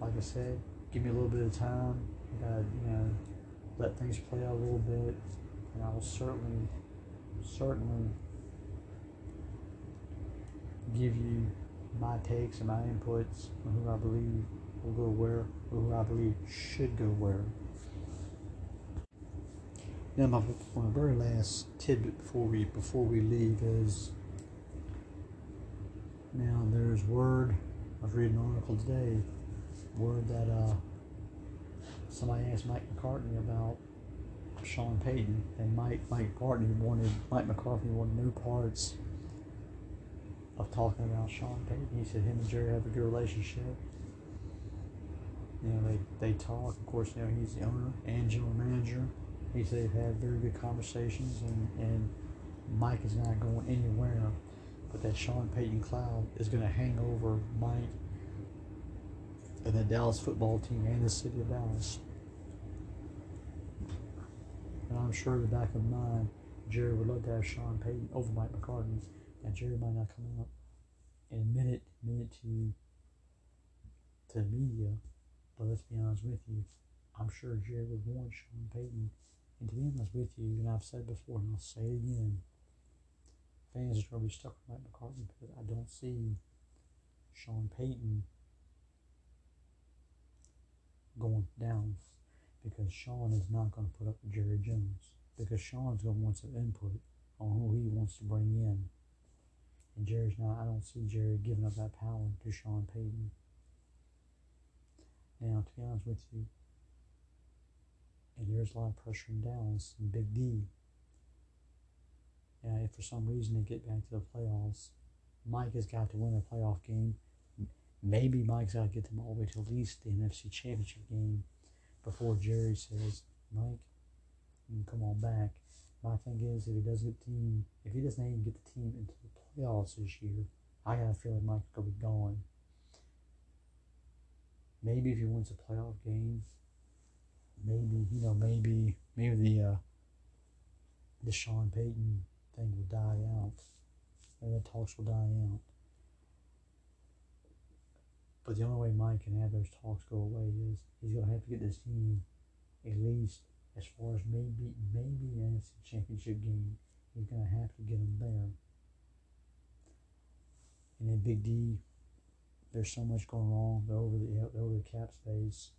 Like I said, give me a little bit of time. Uh, you know, let things play out a little bit, and I will certainly, certainly give you my takes and my inputs on who I believe will go where, or who I believe should go where. Now, my, my very last tidbit before we before we leave is now there's word. I was reading an article today. Word that uh, somebody asked Mike McCarthy about Sean Payton, and Mike Mike McCarthy wanted Mike McCarthy wanted new parts of talking about Sean Payton. He said him and Jerry have a good relationship. You know, they, they talk. Of course, you know, he's the owner and general manager. He said they've had very good conversations, and, and Mike is not going anywhere. But that Sean Payton cloud is going to hang over Mike and the Dallas football team and the city of Dallas. And I'm sure in the back of mind, Jerry would love to have Sean Payton over Mike McCarthy. And Jerry might not come out and it, admit it to to the media. But let's be honest with you, I'm sure Jerry would want Sean Payton. And to be honest with you, and I've said before, and I'll say it again, fans are be stuck with Mike McCarthy because I don't see Sean Payton going down because Sean is not going to put up with Jerry Jones because Sean's going to want some input on who he wants to bring in. And Jerry's not, I don't see Jerry giving up that power to Sean Payton. Now, to be honest with you, and there's a lot of pressure in Dallas and Big D. And if for some reason they get back to the playoffs, Mike has got to win a playoff game. Maybe Mike's got to get them all the way to at least the NFC Championship game before Jerry says, Mike, you can come on back. My thing is, if he doesn't get the team, if he doesn't even get the team into the playoffs this year, I got a feeling Mike's gonna be gone. Maybe if he wins a playoff game, maybe you know, maybe maybe the uh, the Sean Payton thing will die out, and the talks will die out. But the only way Mike can have those talks go away is he's going to have to get this team at least as far as maybe maybe an NFC championship game. he's going to have to get them there. And then Big D, there's so much going on. They're over the they're over the cap space.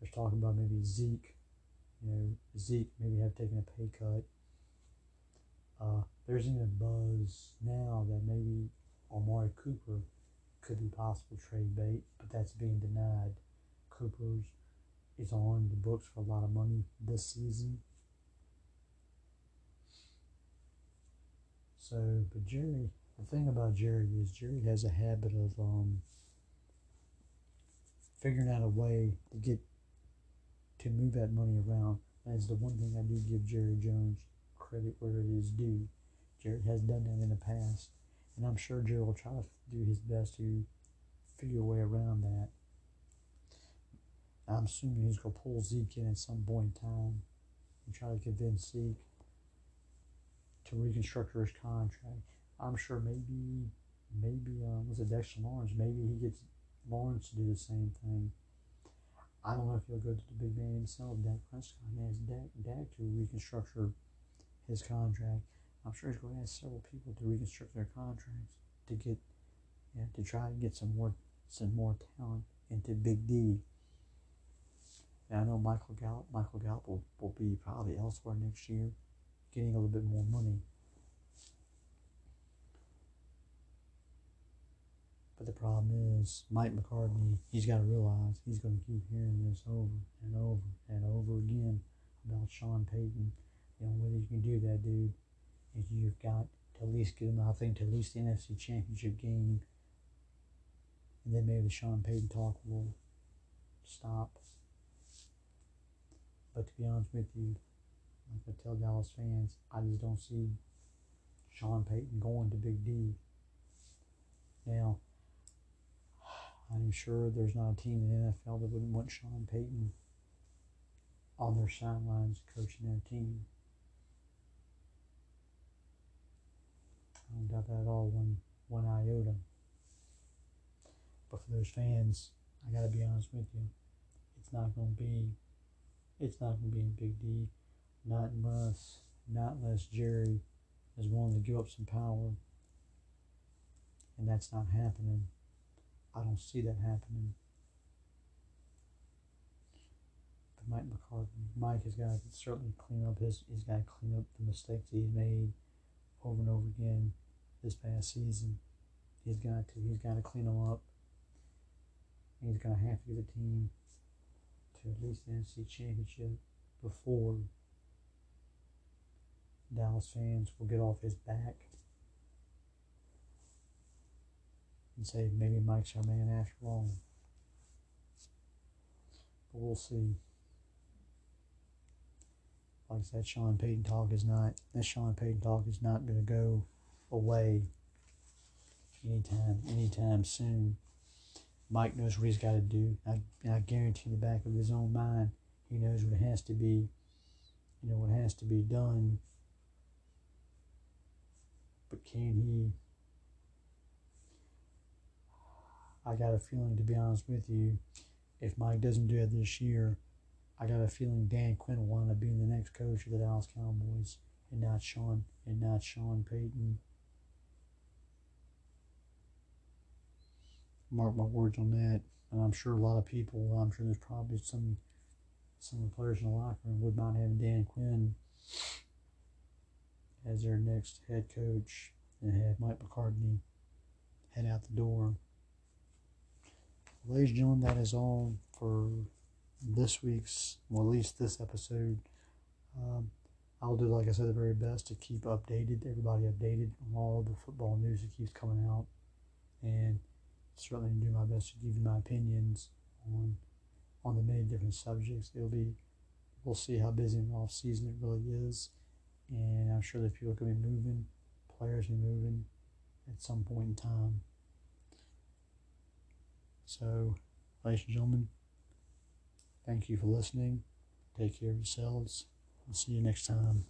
There's talking about maybe Zeke, you know, Zeke maybe have taken a pay cut. Uh, there's even buzz now that maybe Amari Cooper could be possible trade bait, but that's being denied. Cooper's is on the books for a lot of money this season. So, but Jerry, the thing about Jerry is Jerry has a habit of um, figuring out a way to get to move that money around. That is the one thing I do give Jerry Jones credit where it is due. Jerry has done that in the past, and I'm sure Jerry will try to do his best to figure a way around that. I'm assuming he's going to pull Zeke in at some point in time and try to convince Zeke to reconstruct his contract. I'm sure maybe, maybe, uh, was it Dexter Lawrence? Maybe he gets Lawrence to do the same thing. I don't know if he'll go to the big man himself, Dak Prescott, and ask Dak, Dak to reconstruct his contract. I'm sure he's going to ask several people to reconstruct their contracts to get, yeah, to try and get some more, some more talent into Big D. And I know Michael Gallup, Michael Gallup will, will be probably elsewhere next year, getting a little bit more money. But the problem is, Mike McCarthy, he's got to realize he's going to keep hearing this over and over and over again about Sean Payton. The only way that you can do that, dude, is you've got to at least get him, I think, to at least the NFC Championship game. And then maybe the Sean Payton talk will stop. But to be honest with you, like I tell Dallas fans, I just don't see Sean Payton going to Big D. Now, I'm sure there's not a team in the NFL that wouldn't want Sean Payton on their sidelines coaching their team. I don't doubt that at all, one, one iota. But for those fans, I gotta be honest with you, it's not gonna be, it's not gonna be in Big D, not unless, not unless Jerry is willing to give up some power, and that's not happening. I don't see that happening. But Mike McCarthy, Mike has got to certainly clean up his. He's got to clean up the mistakes he's made over and over again this past season. He's got to. He's got to clean them up. He's going to have to get the team to at least the NFC Championship before Dallas fans will get off his back and say maybe Mike's our man after all. But we'll see. Like I said, Sean Payton talk is not that Sean Payton talk is not going to go away anytime anytime soon. Mike knows what he's got to do. I, I guarantee in the back of his own mind, he knows what has to be, you know, what has to be done. But can he I got a feeling, to be honest with you, if Mike doesn't do it this year, I got a feeling Dan Quinn will wind up being the next coach of the Dallas Cowboys, and not Sean and not Sean Payton. Mark my words on that, and I'm sure a lot of people. I'm sure there's probably some some of the players in the locker room would mind having Dan Quinn as their next head coach, and have Mike McCarthy head out the door ladies and gentlemen, that is all for this week's, well, at least this episode. Um, I'll do, like I said, the very best to keep updated, everybody updated on all the football news that keeps coming out, and certainly do my best to give you my opinions on on the many different subjects. It'll be, we'll see how busy the off season it really is, and I'm sure that people to be moving, players are moving at some point in time. So, ladies and gentlemen, thank you for listening. Take care of yourselves. I'll see you next time.